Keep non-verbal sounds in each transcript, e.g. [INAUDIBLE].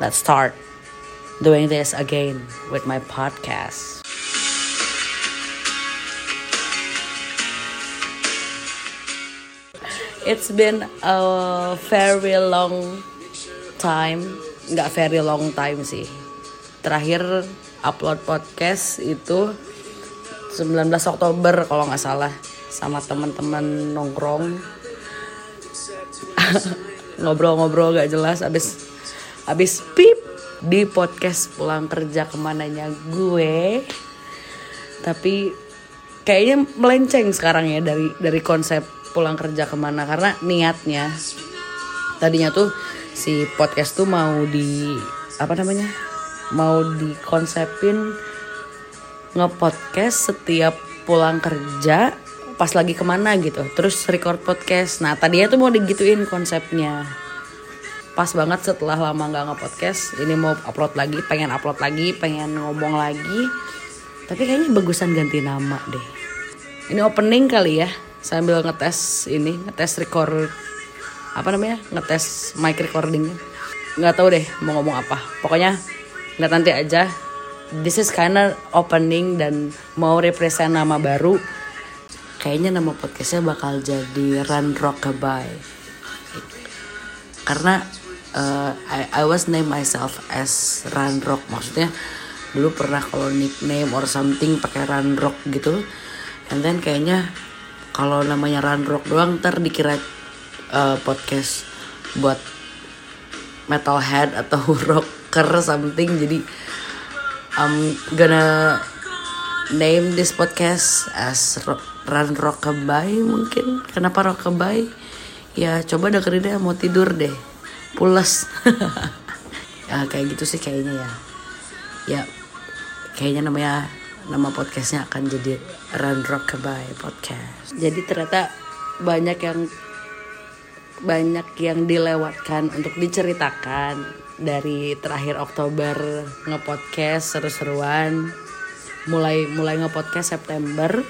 let's start doing this again with my podcast. It's been a very long time, nggak very long time sih. Terakhir upload podcast itu 19 Oktober kalau nggak salah sama teman-teman nongkrong [LAUGHS] ngobrol-ngobrol gak jelas abis abis pip di podcast pulang kerja ke mananya gue. Tapi kayaknya melenceng sekarang ya dari dari konsep pulang kerja ke mana. Karena niatnya tadinya tuh si podcast tuh mau di apa namanya mau dikonsepin ngepodcast setiap pulang kerja pas lagi ke mana gitu. Terus record podcast. Nah tadinya tuh mau digituin konsepnya pas banget setelah lama nggak ngepodcast. Ini mau upload lagi pengen upload lagi pengen ngomong lagi. Tapi kayaknya bagusan ganti nama deh. Ini opening kali ya sambil ngetes ini ngetes record apa namanya? Ngetes mic recordingnya. Nggak tahu deh mau ngomong apa. Pokoknya nggak nanti aja. This is kinda opening dan mau represent nama baru. Kayaknya nama podcastnya bakal jadi Run Rockabye karena uh, I, I was name myself as Run Rock. Maksudnya dulu pernah kalau nickname or something pakai Run Rock gitu. And then kayaknya kalau namanya Run Rock doang ntar dikira uh, podcast buat metalhead atau [LAUGHS] rocker something. Jadi I'm gonna name this podcast as Run Rockabye mungkin. Kenapa Rockabye ya coba dengerin deh mau tidur deh pulas [LAUGHS] ya kayak gitu sih kayaknya ya. Ya kayaknya namanya nama podcastnya akan jadi Run Rockabye Podcast. Jadi ternyata banyak yang banyak yang dilewatkan untuk diceritakan dari terakhir Oktober ngepodcast seru-seruan. Mulai mulai ngepodcast September.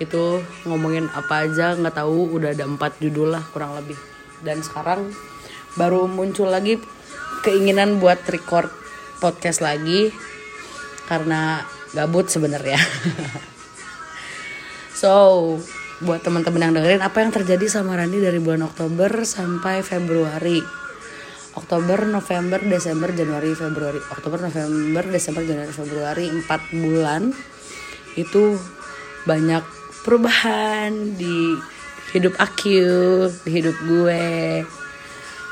Itu ngomongin apa aja nggak tahu udah ada empat judul lah kurang lebih. Dan sekarang baru muncul lagi keinginan buat record podcast lagi karena gabut sebenarnya. [LAUGHS] so, buat teman-teman yang dengerin apa yang terjadi sama Rani dari bulan Oktober sampai Februari. Oktober, November, Desember, Januari, Februari. Oktober, November, Desember, Januari, Februari 4 bulan itu banyak perubahan di hidup aku, di hidup gue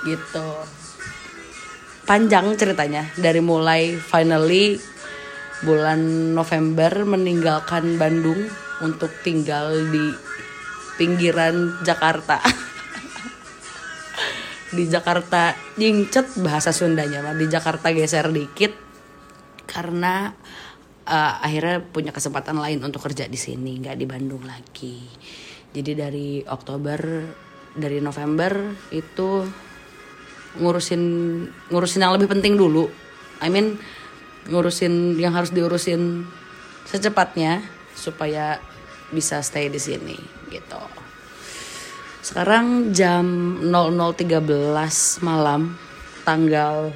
gitu. Panjang ceritanya dari mulai finally bulan November meninggalkan Bandung untuk tinggal di pinggiran Jakarta. [LAUGHS] di Jakarta jingcet bahasa Sundanya mah di Jakarta geser dikit karena uh, akhirnya punya kesempatan lain untuk kerja di sini nggak di Bandung lagi. Jadi dari Oktober dari November itu ngurusin ngurusin yang lebih penting dulu. I mean ngurusin yang harus diurusin secepatnya supaya bisa stay di sini gitu. Sekarang jam 00.13 malam tanggal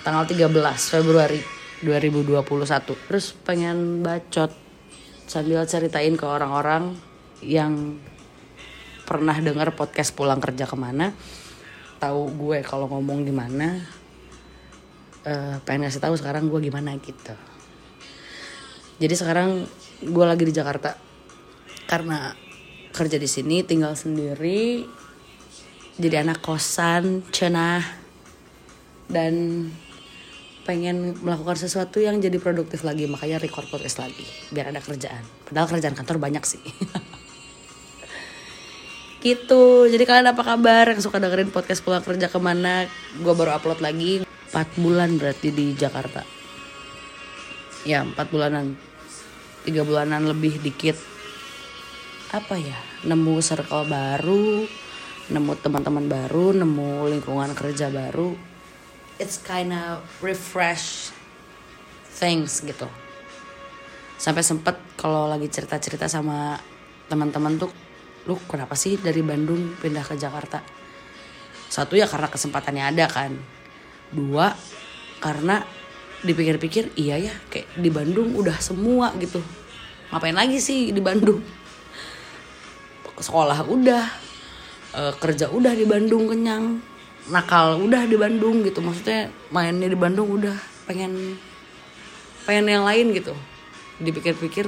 tanggal 13 Februari 2021. Terus pengen bacot sambil ceritain ke orang-orang yang pernah dengar podcast pulang kerja ke mana tahu gue kalau ngomong gimana uh, pengen ngasih tahu sekarang gue gimana gitu. Jadi sekarang gue lagi di Jakarta. Karena kerja di sini tinggal sendiri jadi anak kosan cenah dan pengen melakukan sesuatu yang jadi produktif lagi makanya record podcast lagi biar ada kerjaan. Padahal kerjaan kantor banyak sih [LAUGHS] gitu. Jadi kalian apa kabar? Yang suka dengerin podcast pulang kerja ke mana? Gue baru upload lagi. 4 bulan berarti di Jakarta. Ya 4 bulanan. Tiga bulanan lebih dikit. Apa ya? Nemu circle baru nemu teman-teman baru nemu lingkungan kerja baru. It's kinda refresh things gitu. Sampai sempet kalau lagi cerita-cerita sama teman-teman tuh lu kenapa sih dari Bandung pindah ke Jakarta? Satu ya karena kesempatannya ada kan. Dua karena dipikir-pikir iya ya kayak di Bandung udah semua gitu. Ngapain lagi sih di Bandung? Sekolah udah e, kerja udah di Bandung kenyang nakal udah di Bandung gitu. Maksudnya mainnya di Bandung udah pengen pengen yang lain gitu. Dipikir-pikir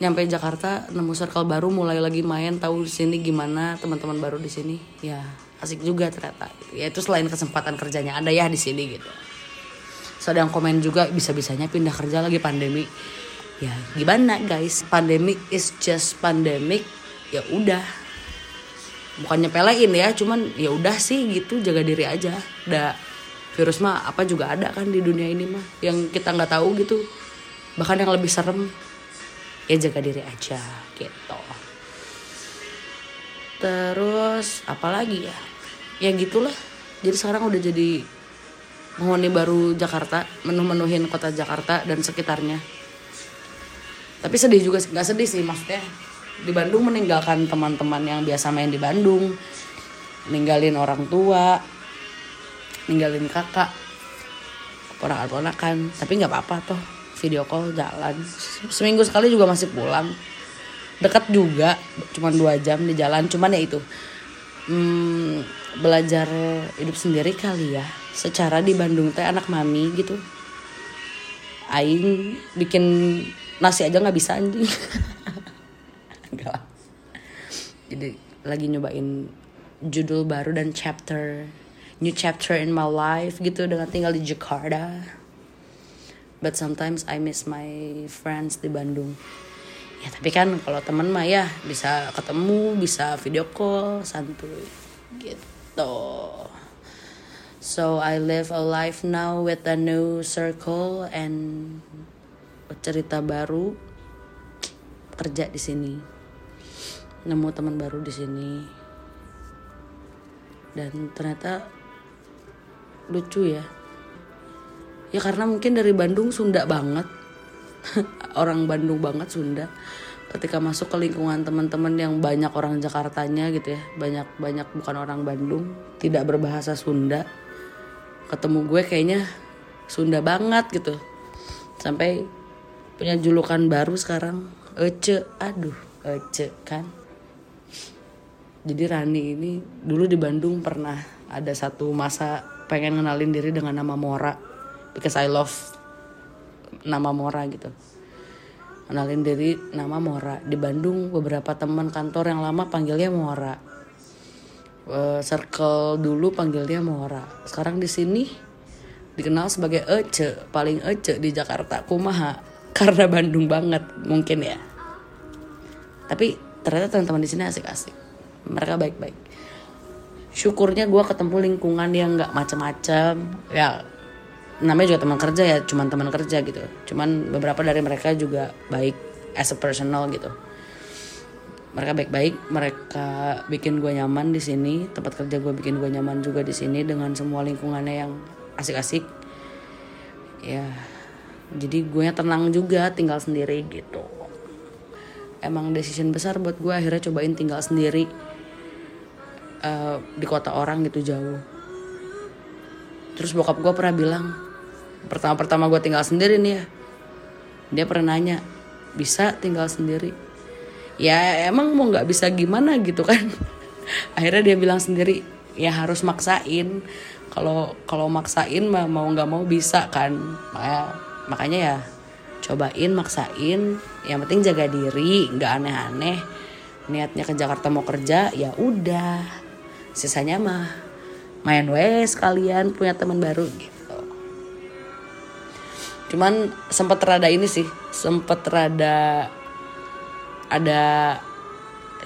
nyampe Jakarta nemu circle baru mulai lagi main tahu di sini gimana teman-teman baru di sini. Ya asik juga ternyata. Ya itu selain kesempatan kerjanya ada ya di sini gitu. Sedang komen juga bisa-bisanya pindah kerja lagi pandemi. Ya gimana guys? Pandemic is just pandemic. Ya udah. Bukannya pelein ya cuman ya udah sih gitu. Jaga diri aja. Udah virus mah apa juga ada kan di dunia ini mah yang kita nggak tahu gitu. Bahkan yang lebih serem ya jaga diri aja gitu. Terus apalagi ya? Ya gitulah. Jadi sekarang udah jadi penghuni baru Jakarta menuh-menuhin kota Jakarta dan sekitarnya. Tapi sedih juga nggak sedih sih maksudnya di Bandung meninggalkan teman-teman yang biasa main di Bandung ninggalin orang tua ninggalin kakak ponakan-ponakan. Tapi nggak apa-apa toh video call jalan. Seminggu sekali juga masih pulang. Dekat juga cuma dua jam di jalan. Cuman ya itu hmm, belajar hidup sendiri kali ya. Secara di Bandung teh anak mami gitu. Aing bikin nasi aja nggak bisa anjing. [LAUGHS] Enggak jadi lagi nyobain judul baru dan chapter new chapter in my life gitu dengan tinggal di Jakarta but sometimes I miss my friends di Bandung. Ya tapi kan kalau temen mah ya bisa ketemu bisa video call santuy. Gitu. So I live a life now with a new circle and cerita baru. Kerja di sini. Nemu teman baru di sini. Dan ternyata lucu ya ya karena mungkin dari Bandung Sunda banget. [LAUGHS] Orang Bandung banget Sunda. Ketika masuk ke lingkungan teman-teman yang banyak orang Jakartanya gitu ya banyak banyak bukan orang Bandung tidak berbahasa Sunda ketemu gue kayaknya Sunda banget gitu. Sampai punya julukan baru sekarang Ece. Aduh Ece kan. Jadi Rani ini dulu di Bandung pernah ada satu masa pengen ngenalin diri dengan nama Mora because I love nama Mora gitu. Kenalin diri nama Mora. Di Bandung beberapa teman kantor yang lama panggilnya Mora. Uh, circle dulu panggilnya Mora. Sekarang di sini dikenal sebagai Ece paling Ece di Jakarta kumaha? [LAUGHS] Karena Bandung banget mungkin ya. Tapi ternyata teman-teman di sini asik-asik. Mereka baik-baik. Syukurnya gue ketemu lingkungan yang nggak macem-macem. Ya namanya juga teman kerja ya cuman teman kerja gitu. Cuman beberapa dari mereka juga baik as a personal gitu. Mereka baik-baik mereka bikin gue nyaman di sini tempat kerja gue bikin gue nyaman juga di sini dengan semua lingkungannya yang asik-asik. Ya jadi gue tenang juga tinggal sendiri gitu. Emang decision besar buat gue akhirnya cobain tinggal sendiri uh, di kota orang gitu jauh. Terus bokap gue pernah bilang pertama-pertama gue tinggal sendiri nih ya. Dia pernah nanya bisa tinggal sendiri? Ya emang mau nggak bisa gimana gitu kan. [LAUGHS] Akhirnya dia bilang sendiri ya harus maksain. Kalau kalau maksain mah mau nggak mau bisa kan. Makanya makanya ya cobain maksain. Yang penting jaga diri nggak aneh-aneh. Niatnya ke Jakarta mau kerja ya udah. Sisanya mah main wes kalian punya teman baru gitu cuman sempat rada ini sih sempat rada ada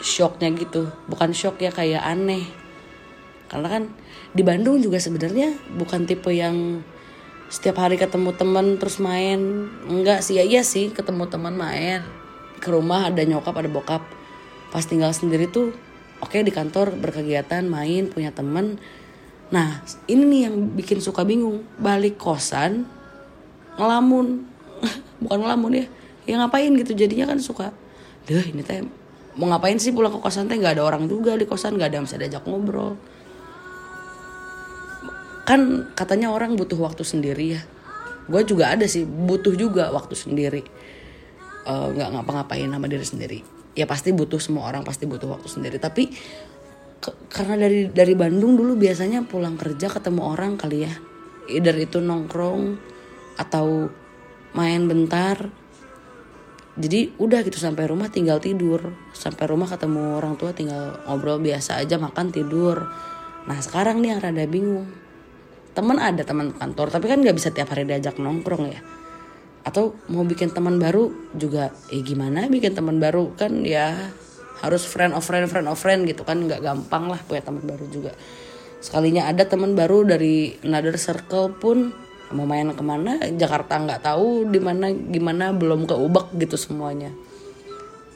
shocknya gitu. Bukan shock ya kayak aneh. Karena kan di Bandung juga sebenarnya bukan tipe yang setiap hari ketemu teman terus main. Enggak sih ya iya sih ketemu teman main. Ke rumah ada nyokap ada bokap. Pas tinggal sendiri tuh oke okay, di kantor berkegiatan main punya teman nah ini nih yang bikin suka bingung. Balik kosan ngelamun. [LAUGHS] Bukan ngelamun ya ya ngapain gitu jadinya kan suka deh ini teh mau ngapain sih pulang ke kosan teh? Nggak ada orang juga di kosan nggak ada yang bisa diajak ngobrol. Kan katanya orang butuh waktu sendiri ya. Gue juga ada sih butuh juga waktu sendiri. Eh, nggak ngapa-ngapain sama diri sendiri. Ya pasti butuh semua orang pasti butuh waktu sendiri. Tapi ke- karena dari dari Bandung dulu biasanya pulang kerja ketemu orang kali ya. Either itu nongkrong atau main bentar. Jadi udah gitu sampai rumah tinggal tidur. Sampai rumah ketemu orang tua tinggal ngobrol biasa aja makan tidur. Nah sekarang nih yang rada bingung. Teman ada teman kantor tapi kan nggak bisa tiap hari diajak nongkrong ya. Atau mau bikin teman baru juga eh gimana bikin teman baru? Kan ya harus friend of friend friend of friend gitu kan nggak gampang lah punya teman baru juga. Sekalinya ada teman baru dari another circle pun mau main ke mana Jakarta nggak tahu di mana gimana belum keubek gitu semuanya.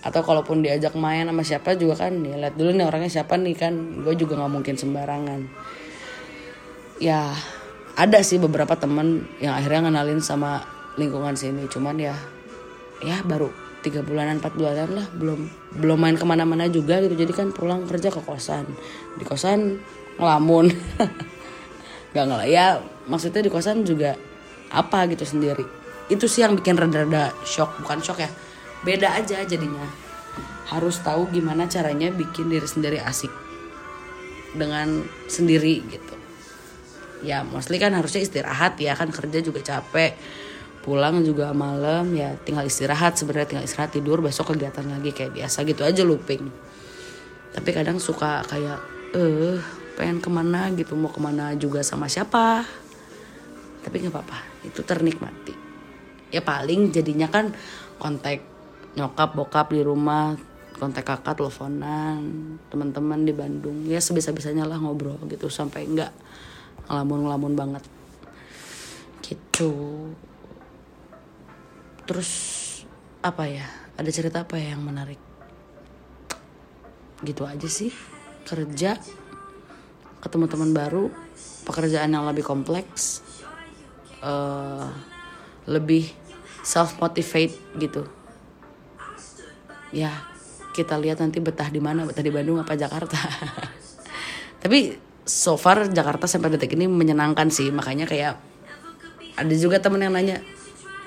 Atau kalaupun diajak main sama siapa juga kan ya lihat dulu nih orangnya siapa nih kan gue juga nggak mungkin sembarangan. Ya ada sih beberapa teman yang akhirnya ngenalin sama lingkungan sini. Cuman ya ya baru tiga bulanan empat bulanan lah belum belum main ke mana-mana juga gitu. Jadi kan pulang kerja ke kosan. Di kosan ngelamun. [LAUGHS] Nggak ngelah ya maksudnya di kosan juga apa gitu sendiri. Itu sih yang bikin rada-rada shock bukan shock ya. Beda aja jadinya. Harus tahu gimana caranya bikin diri sendiri asik dengan sendiri gitu. Ya mostly kan harusnya istirahat ya kan kerja juga capek pulang juga malam ya tinggal istirahat sebenarnya tinggal istirahat tidur besok kegiatan lagi kayak biasa gitu aja looping. Tapi kadang suka kayak eh pengen ke mana gitu mau ke mana juga sama siapa tapi nggak apa-apa itu ternikmati. Ya paling jadinya kan kontak nyokap bokap di rumah kontak kakak teleponan teman-teman di Bandung. Ya sebisa-bisanya lah ngobrol gitu sampai nggak ngelamun-ngelamun banget. Gitu. Terus apa ya ada cerita apa ya yang menarik? Gitu aja sih. Kerja ketemu teman baru pekerjaan yang lebih kompleks eh lebih self motivate gitu. Ya kita lihat nanti betah di mana betah di Bandung apa Jakarta. [LAUGHS] Tapi so far Jakarta sampai detik ini menyenangkan sih makanya kayak ada juga temen yang nanya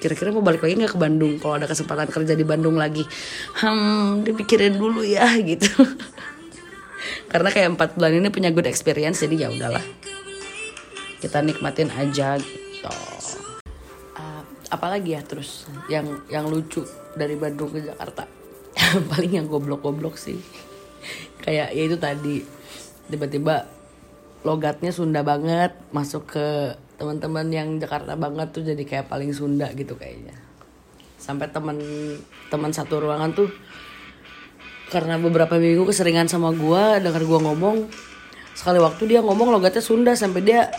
kira-kira mau balik lagi nggak ke Bandung? Kalau ada kesempatan kerja di Bandung lagi. Hmm dipikirin dulu ya [LAUGHS] gitu. Karena kayak empat bulan ini punya good experience jadi ya udahlah. Kita nikmatin aja. gitu uh, apalagi ya terus yang yang lucu dari Bandung ke Jakarta? [LAUGHS] Paling yang goblok-goblok sih. Kayak ya itu tadi. Tiba-tiba logatnya Sunda banget masuk ke teman-teman yang Jakarta banget tuh jadi kayak paling Sunda gitu kayaknya. Sampai teman teman satu ruangan tuh karena beberapa minggu keseringan sama gua dengar gua ngomong sekali waktu dia ngomong logatnya Sunda sampai dia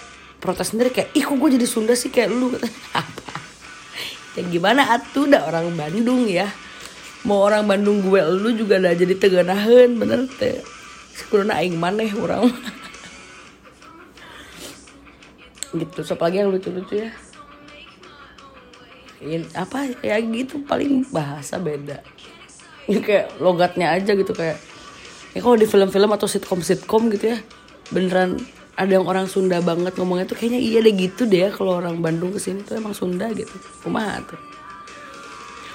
protes sendiri kayak ih kok gue jadi Sunda sih? Kayak lu. [LAUGHS] Apa ya gimana atuh dah orang Bandung ya. Mau orang Bandung gue lu juga udah jadi teganahan bener teh. Sekurang aing maneh orang [LAUGHS] gitu so lagi yang lucu-lucu ya? Ini apa? Ya gitu paling bahasa beda. Ini kayak logatnya aja gitu kayak ya kalau di film-film atau sitkom-sitkom gitu ya beneran ada yang orang Sunda banget ngomongnya tuh kayaknya iya deh gitu deh ya kalau orang Bandung ke sini tuh emang Sunda gitu. Kumaha tuh.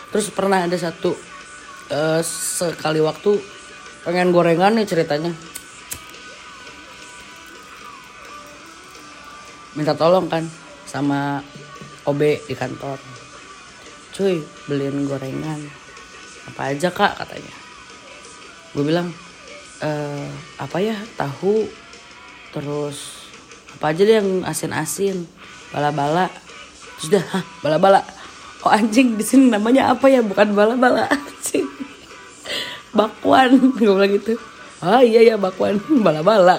Terus pernah ada satu eh, sekali waktu pengen gorengan nih ceritanya. Minta tolong kan sama OB di kantor. Cuy beliin gorengan. Apa aja kak? katanya. Gue bilang e, apa ya tahu terus apa aja deh yang asin-asin bala-bala. Terus dah hah bala-bala. Oh anjing di sini namanya apa ya? Bukan bala-bala [LAUGHS] anjing. Bakwan [LAUGHS] gue bilang gitu. Ah iya ya bakwan [LAUGHS] bala-bala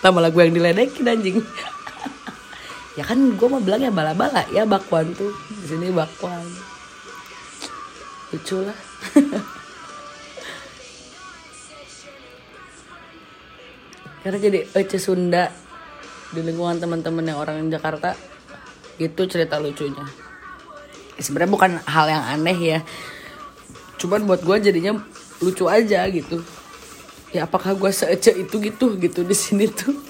lama lagu yang diledekin anjing. Ya kan gue mau bilang ya bala-bala. Ya bakwan tuh di sini bakwan. Lucu lah karena jadi Ece Sunda di lingkungan teman-teman yang orang Jakarta itu cerita lucunya. Sebenarnya bukan hal yang aneh ya. Cuman buat gue jadinya lucu aja gitu. Ya apakah gue seece itu gitu gitu di sini tuh? [LAUGHS]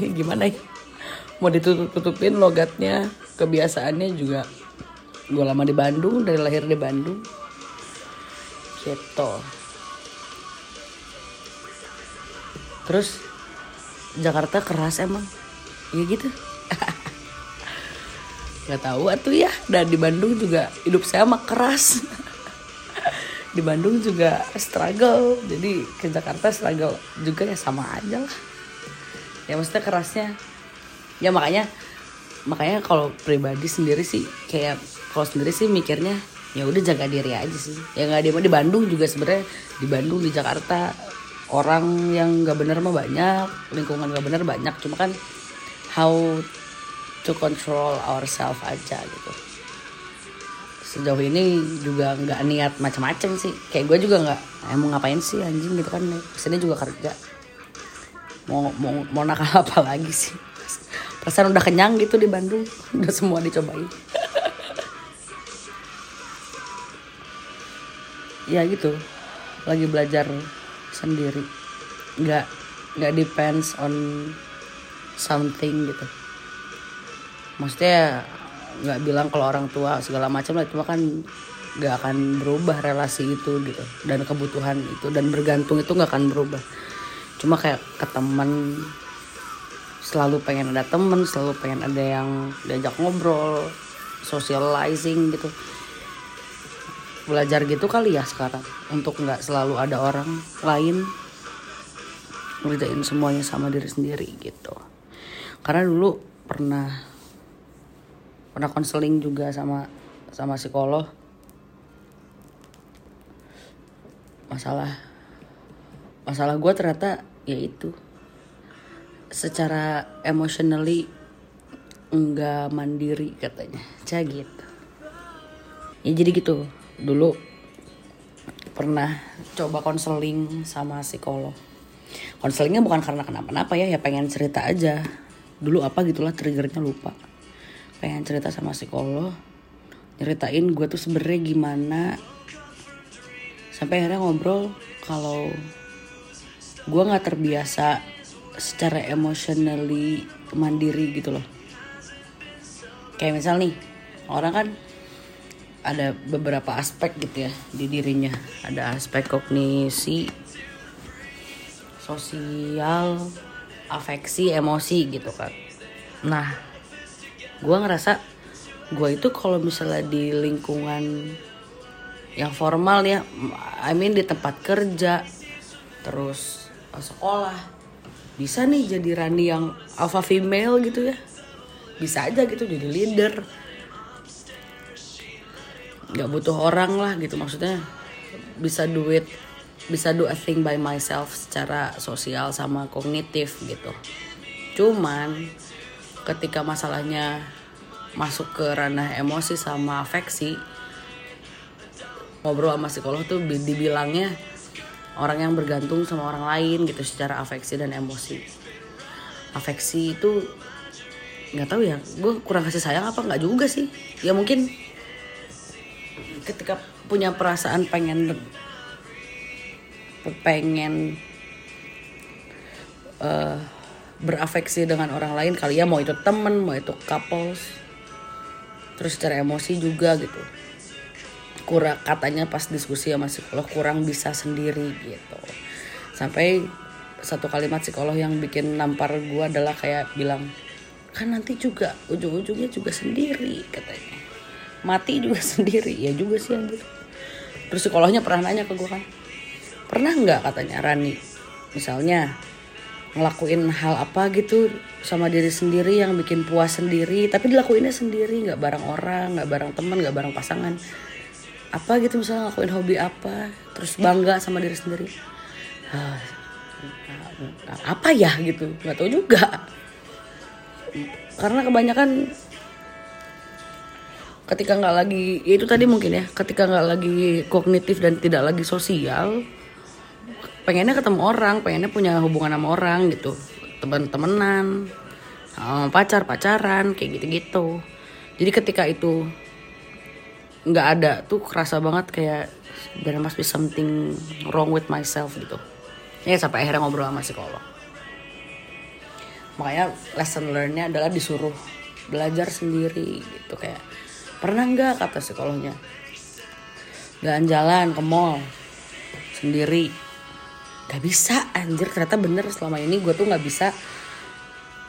Ya, gimana ya? Mau ditutup-tutupin logatnya kebiasaannya juga. Gue lama di Bandung dari lahir di Bandung. Gitu. Terus Jakarta keras emang. Ya gitu. [LAUGHS] Nggak tahu atuh ya. Dan di Bandung juga hidup saya mah keras. [LAUGHS] Di Bandung juga struggle. Jadi ke Jakarta struggle juga ya sama aja lah. Ya maksudnya kerasnya. Ya makanya makanya kalau pribadi sendiri sih kayak kalau sendiri sih mikirnya ya udah jaga diri aja sih. Ya nggak di Bandung juga sebenarnya di Bandung di Jakarta orang yang nggak bener mah banyak lingkungan nggak bener banyak cuma kan how to control ourselves aja gitu. Sejauh ini juga nggak niat macam-macam sih. Kayak gue juga nggak eh, mau ngapain sih anjing gitu kan. Ke sini juga kerja. Mau mau mau nakal [LAUGHS] apa lagi sih? Perasaan udah kenyang gitu di Bandung. [LAUGHS] Udah semua dicobain. [LAUGHS] Ya gitu. Lagi belajar sendiri. Nggak nggak depends on something gitu. Maksudnya nggak bilang kalau orang tua segala macam lah cuma kan nggak akan berubah relasi itu gitu. Dan kebutuhan itu dan bergantung itu nggak akan berubah. Cuma kayak ke teman selalu pengen ada temen selalu pengen ada yang diajak ngobrol socializing gitu belajar gitu kali ya sekarang. Untuk nggak selalu ada orang lain ngerjain semuanya sama diri sendiri gitu. Karena dulu pernah pernah konseling juga sama sama psikolog. Masalah masalah gue ternyata ya itu. Secara emotionally enggak mandiri katanya. Cah gitu. Ya jadi gitu dulu pernah coba konseling sama psikolog. Konselingnya bukan karena kenapa-napa ya ya pengen cerita aja. Dulu apa gitulah triggernya lupa. Pengen cerita sama psikolog nyeritain gue tuh sebenarnya gimana. Sampai akhirnya ngobrol kalau gue nggak terbiasa secara emotionally mandiri gitu loh. Kayak misal nih orang kan ada beberapa aspek gitu ya di dirinya. Ada aspek kognisi sosial afeksi emosi gitu kan. Nah gue ngerasa gue itu kalau misalnya di lingkungan yang formal ya I mean di tempat kerja terus sekolah bisa nih jadi Rani yang alpha female gitu ya. Bisa aja gitu jadi leader nggak butuh orang lah gitu maksudnya bisa duit bisa do a thing by myself secara sosial sama kognitif gitu. Cuman ketika masalahnya masuk ke ranah emosi sama afeksi ngobrol sama psikolog tuh dibilangnya orang yang bergantung sama orang lain gitu secara afeksi dan emosi. Afeksi itu nggak tahu ya gue kurang kasih sayang apa nggak juga sih? Ya mungkin ketika punya perasaan pengen pengen uh, berafeksi dengan orang lain kali ya mau itu temen mau itu couples terus secara emosi juga gitu. Kurang katanya pas diskusi sama psikolog kurang bisa sendiri gitu. Sampai satu kalimat psikolog yang bikin nampar gue adalah kayak bilang kan nanti juga ujung-ujungnya juga sendiri katanya mati juga [LAUGHS] sendiri. Ya juga sih anjir. Terus psikolognya pernah nanya ke gue kan pernah nggak katanya Rani misalnya ngelakuin hal apa gitu sama diri sendiri yang bikin puas sendiri tapi dilakuinnya sendiri nggak bareng orang nggak bareng teman nggak bareng pasangan. Apa gitu misalnya ngelakuin hobi apa terus bangga sama diri sendiri? Ah, apa ya gitu nggak tahu juga. Karena kebanyakan ketika nggak lagi ya itu tadi mungkin ya ketika nggak lagi kognitif dan tidak lagi sosial pengennya ketemu orang pengennya punya hubungan sama orang gitu. Teman-temenan pacar pacaran kayak gitu-gitu. Jadi ketika itu nggak ada tuh kerasa banget kayak there must be something wrong with myself gitu. Ya sampai akhirnya ngobrol sama psikolog. Makanya lesson learnnya adalah disuruh belajar sendiri gitu kayak pernah nggak kata psikolognya jalan-jalan ke mall sendiri. Gak bisa anjir ternyata bener. Selama ini gue tuh nggak bisa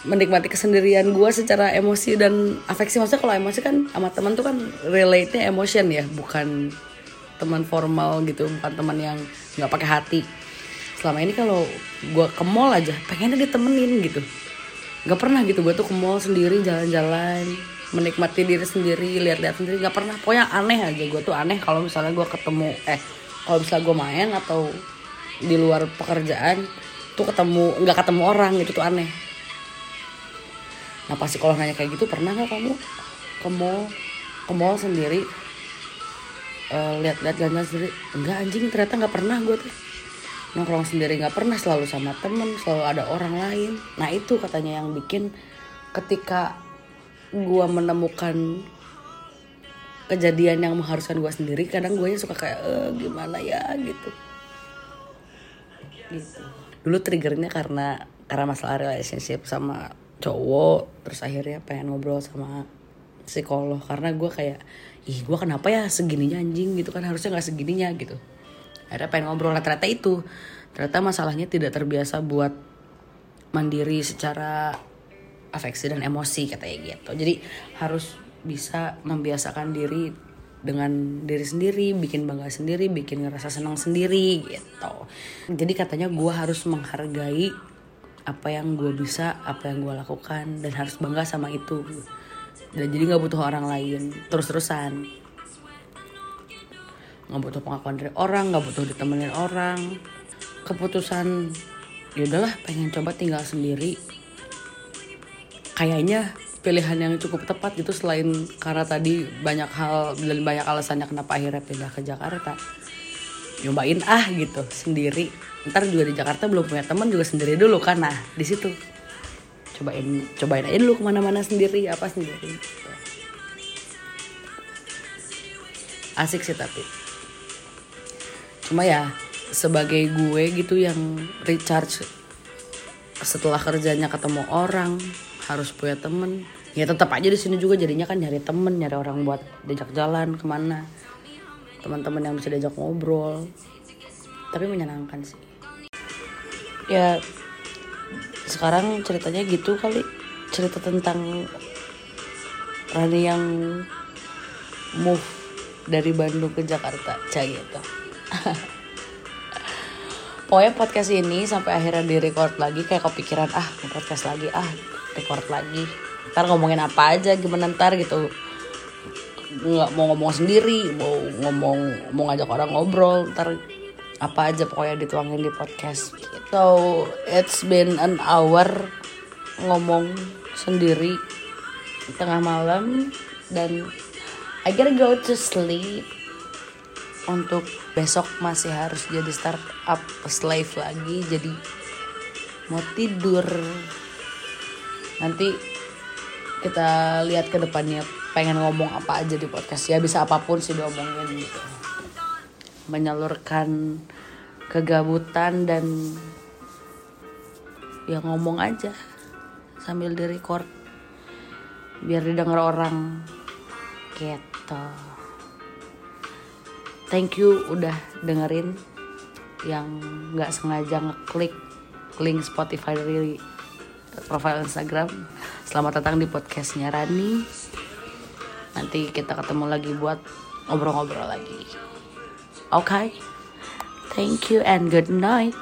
menikmati kesendirian gue secara emosi dan afeksi. Maksudnya kalau emosi kan sama teman tuh kan relate nya emotion ya bukan teman formal gitu bukan teman yang nggak pakai hati. Selama ini kalau gue ke mall aja pengennya ditemenin gitu. Nggak pernah gitu gue tuh ke mall sendiri jalan-jalan menikmati diri sendiri lihat-lihat sendiri. Nggak pernah pokoknya aneh aja gue tuh aneh kalau misalnya gue ketemu eh kalau misalnya gue main atau di luar pekerjaan tuh ketemu nggak ketemu orang itu tuh aneh. Nah pasti kalau nanya kayak gitu pernah nggak kamu ke mall? Ke mall sendiri uh, lihat-lihat jalan sendiri? Enggak anjing ternyata nggak pernah gue tuh. Nongkrong sendiri nggak pernah selalu sama temen selalu ada orang lain. Nah itu katanya yang bikin ketika gue menemukan kejadian yang mengharuskan gue sendiri kadang gue suka kayak e, gimana ya? gitu. Gitu. Dulu triggernya karena karena masalah relationship sama cowok terus akhirnya pengen ngobrol sama psikolog karena gue kayak ih gue kenapa ya segininya anjing? Gitu kan harusnya nggak segininya gitu. Akhirnya pengen ngobrol nah, ternyata itu. Ternyata masalahnya tidak terbiasa buat mandiri secara afeksi dan emosi katanya gitu. Jadi harus bisa membiasakan diri dengan diri sendiri, bikin bangga sendiri, bikin ngerasa senang sendiri gitu. Jadi katanya gue harus menghargai apa yang gue bisa apa yang gue lakukan dan harus bangga sama itu. Dan jadi nggak butuh orang lain terus terusan nggak butuh pengakuan dari orang nggak butuh ditemenin orang. Keputusan ya udahlah pengen coba tinggal sendiri kayaknya pilihan yang cukup tepat gitu selain karena tadi banyak hal dan banyak alasannya kenapa akhirnya pindah ke Jakarta. Nyobain ah gitu sendiri. Ntar juga di Jakarta belum punya teman juga sendiri dulu kan. Nah di situ. Cobain cobain aja dulu ke mana-mana sendiri apa sendiri asik sih tapi. Cuma ya sebagai gue gitu yang recharge setelah kerjanya ketemu orang harus punya temen. Ya tetap aja di sini juga jadinya kan nyari temen nyari orang buat diajak jalan ke mana. Teman-teman yang bisa diajak ngobrol. Tapi menyenangkan sih. Ya sekarang ceritanya gitu kali. Cerita tentang Rani yang move dari Bandung ke Jakarta. Cah gitu. [LAUGHS] Pokoknya podcast ini sampai akhirnya di record lagi kayak kepikiran ah podcast lagi ah record lagi. Ntar ngomongin apa aja gimana ntar gitu. Nggak mau ngomong sendiri mau ngomong mau ngajak orang ngobrol ntar apa aja pokoknya dituangin di podcast. So it's been an hour ngomong sendiri tengah malam dan I gotta go to sleep untuk besok masih harus jadi start up slave lagi jadi mau tidur nanti kita lihat ke depannya pengen ngomong apa aja di podcast. Ya bisa apa pun sih diomongin gitu. Menyalurkan kegabutan dan ya ngomong aja sambil di record biar didengar orang. Gitu. Thank you udah dengerin yang nggak sengaja ngeklik link Spotify dari profile Instagram. Selamat datang di podcastnya Rani. Nanti kita ketemu lagi buat ngobrol-ngobrol lagi. Oke okay? thank you and good night